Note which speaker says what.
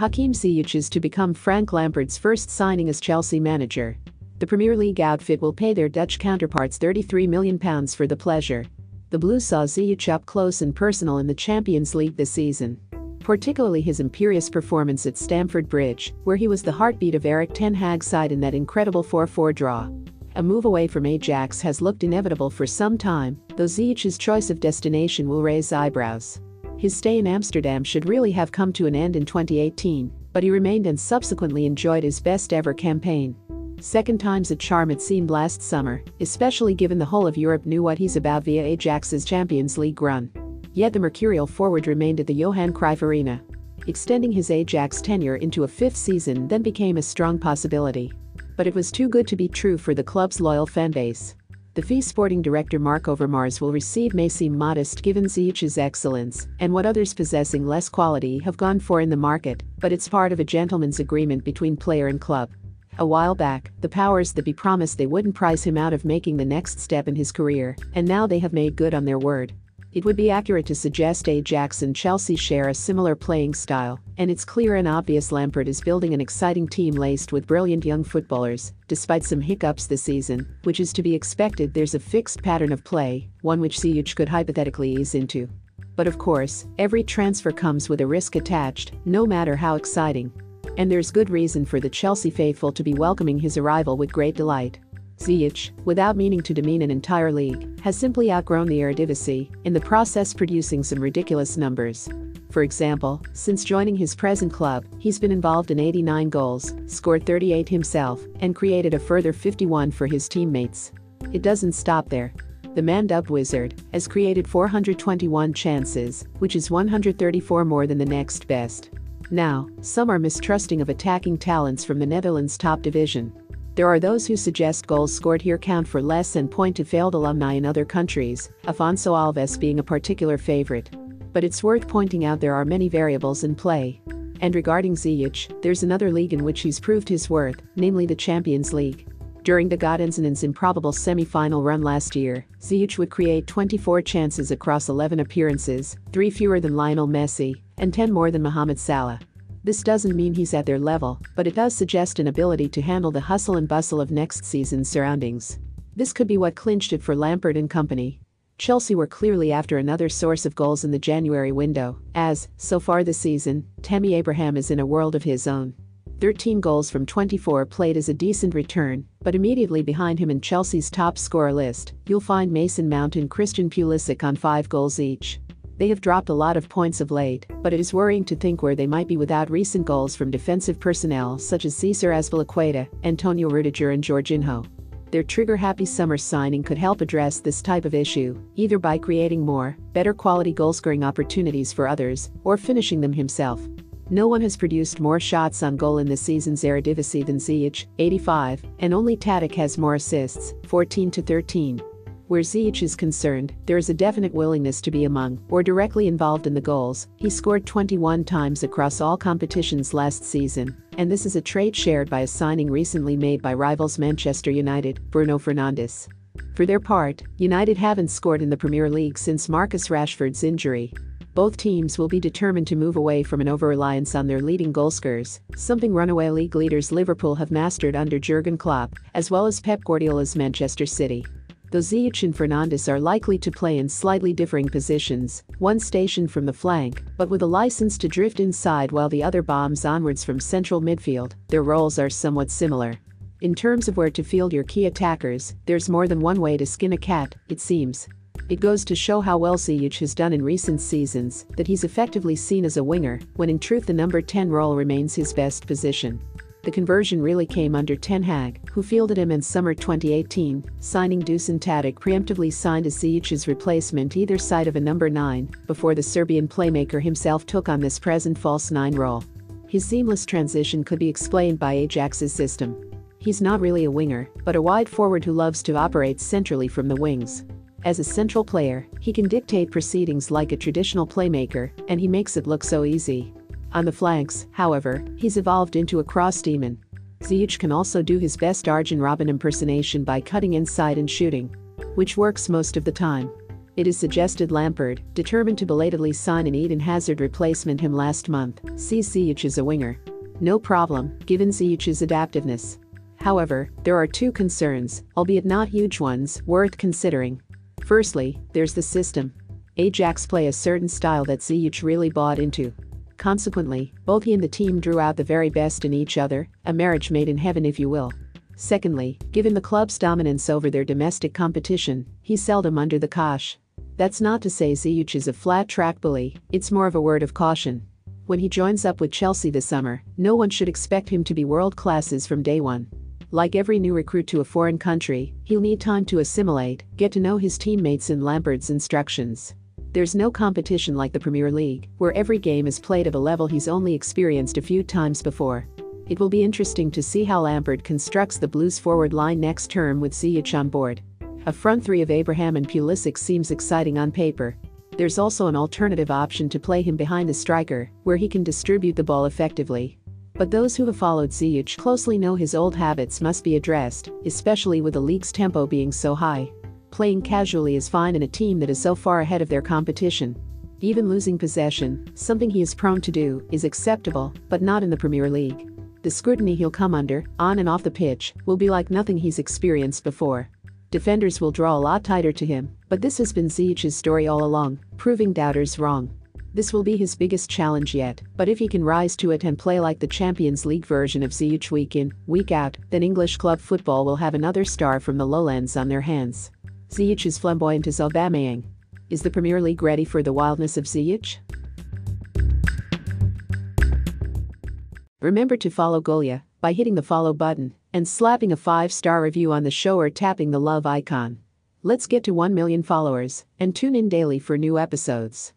Speaker 1: Hakim Ziyech is to become Frank Lampard's first signing as Chelsea manager. The Premier League outfit will pay their Dutch counterparts £33 million for the pleasure. The Blues saw Ziyech up close and personal in the Champions League this season. Particularly his imperious performance at Stamford Bridge, where he was the heartbeat of Erik Ten Hag's side in that incredible 4-4 draw. A move away from Ajax has looked inevitable for some time, though Ziyech's choice of destination will raise eyebrows. His stay in Amsterdam should really have come to an end in 2018, but he remained and subsequently enjoyed his best ever campaign. Second time's a charm it seemed last summer, especially given the whole of Europe knew what he's about via Ajax's Champions League run. Yet the mercurial forward remained at the Johan Cruyff Arena. Extending his Ajax tenure into a fifth season then became a strong possibility but it was too good to be true for the club's loyal fanbase. The fee sporting director Mark Overmars will receive may seem modest given Ziyech's excellence and what others possessing less quality have gone for in the market, but it's part of a gentleman's agreement between player and club. A while back, the powers that be promised they wouldn't price him out of making the next step in his career, and now they have made good on their word. It would be accurate to suggest Ajax and Chelsea share a similar playing style, and it's clear and obvious Lampard is building an exciting team laced with brilliant young footballers, despite some hiccups this season, which is to be expected there's a fixed pattern of play, one which Ziyech could hypothetically ease into. But of course, every transfer comes with a risk attached, no matter how exciting. And there's good reason for the Chelsea faithful to be welcoming his arrival with great delight. Ziyech, without meaning to demean an entire league, has simply outgrown the Eredivisie, in the process producing some ridiculous numbers. For example, since joining his present club, he's been involved in 89 goals, scored 38 himself, and created a further 51 for his teammates. It doesn't stop there. The man dubbed Wizard has created 421 chances, which is 134 more than the next best. Now, some are mistrusting of attacking talents from the Netherlands top division. There are those who suggest goals scored here count for less and point to failed alumni in other countries, Afonso Alves being a particular favorite. But it's worth pointing out there are many variables in play. And regarding Ziyech, there's another league in which he's proved his worth, namely the Champions League. During the Godenzonen's improbable semi-final run last year, Ziyech would create 24 chances across 11 appearances, 3 fewer than Lionel Messi, and 10 more than Mohamed Salah. This doesn't mean he's at their level, but it does suggest an ability to handle the hustle and bustle of next season's surroundings. This could be what clinched it for Lampard and company. Chelsea were clearly after another source of goals in the January window, as, so far this season, Tammy Abraham is in a world of his own. 13 goals from 24 played is a decent return, but immediately behind him in Chelsea's top scorer list, you'll find Mason Mount and Christian Pulisic on 5 goals each. They have dropped a lot of points of late, but it is worrying to think where they might be without recent goals from defensive personnel such as Cesar Azpilicueta, Antonio Rudiger and Jorginho. Their trigger-happy summer signing could help address this type of issue, either by creating more, better quality goal-scoring opportunities for others, or finishing them himself. No one has produced more shots on goal in this season's Eredivisie than Ziyech, 85, and only Tadic has more assists, 14 to 13. Where Ziyech is concerned, there is a definite willingness to be among or directly involved in the goals. He scored 21 times across all competitions last season, and this is a trait shared by a signing recently made by rivals Manchester United, Bruno Fernandes. For their part, United haven't scored in the Premier League since Marcus Rashford's injury. Both teams will be determined to move away from an over-reliance on their leading goalscorers, something runaway league leaders Liverpool have mastered under Jurgen Klopp, as well as Pep Guardiola's Manchester City though Ziyech and Fernandes are likely to play in slightly differing positions, one stationed from the flank, but with a license to drift inside while the other bombs onwards from central midfield, their roles are somewhat similar. In terms of where to field your key attackers, there's more than one way to skin a cat, it seems. It goes to show how well Ziyech has done in recent seasons that he's effectively seen as a winger, when in truth the number 10 role remains his best position. The conversion really came under Ten Hag, who fielded him in summer 2018, signing Dusan Tadic preemptively signed as Ziyech's replacement either side of a number 9, before the Serbian playmaker himself took on this present false 9 role. His seamless transition could be explained by Ajax's system. He's not really a winger, but a wide forward who loves to operate centrally from the wings. As a central player, he can dictate proceedings like a traditional playmaker, and he makes it look so easy. On the flanks, however, he's evolved into a cross demon. Ziyech can also do his best Arjen Robben impersonation by cutting inside and shooting, which works most of the time. It is suggested Lampard, determined to belatedly sign an Eden Hazard replacement him last month, sees Ziyech as a winger. No problem, given Ziyech's adaptiveness. However, there are two concerns, albeit not huge ones, worth considering. Firstly, there's the system. Ajax play a certain style that Ziyech really bought into. Consequently, both he and the team drew out the very best in each other, a marriage made in heaven if you will. Secondly, given the club's dominance over their domestic competition, he's seldom under the cosh. That's not to say Ziyech is a flat track bully, it's more of a word of caution. When he joins up with Chelsea this summer, no one should expect him to be world classes from day one. Like every new recruit to a foreign country, he'll need time to assimilate, get to know his teammates and Lampard's instructions. There's no competition like the Premier League, where every game is played at a level he's only experienced a few times before. It will be interesting to see how Lampard constructs the Blues forward line next term with Ziyech on board. A front three of Abraham and Pulisic seems exciting on paper. There's also an alternative option to play him behind the striker, where he can distribute the ball effectively. But those who have followed Ziyech closely know his old habits must be addressed, especially with the league's tempo being so high. Playing casually is fine in a team that is so far ahead of their competition. Even losing possession, something he is prone to do, is acceptable, but not in the Premier League. The scrutiny he'll come under, on and off the pitch, will be like nothing he's experienced before. Defenders will draw a lot tighter to him, but this has been Ziyech's story all along, proving doubters wrong. This will be his biggest challenge yet, but if he can rise to it and play like the Champions League version of Ziyech week in, week out, then English club football will have another star from the lowlands on their hands. Ziyech is flamboyant as Aubameyang. Is the Premier League ready for the wildness of Ziyech? Remember to follow Golia by hitting the follow button and slapping a 5-star review on the show or tapping the love icon. Let's get to 1 million followers and tune in daily for new episodes.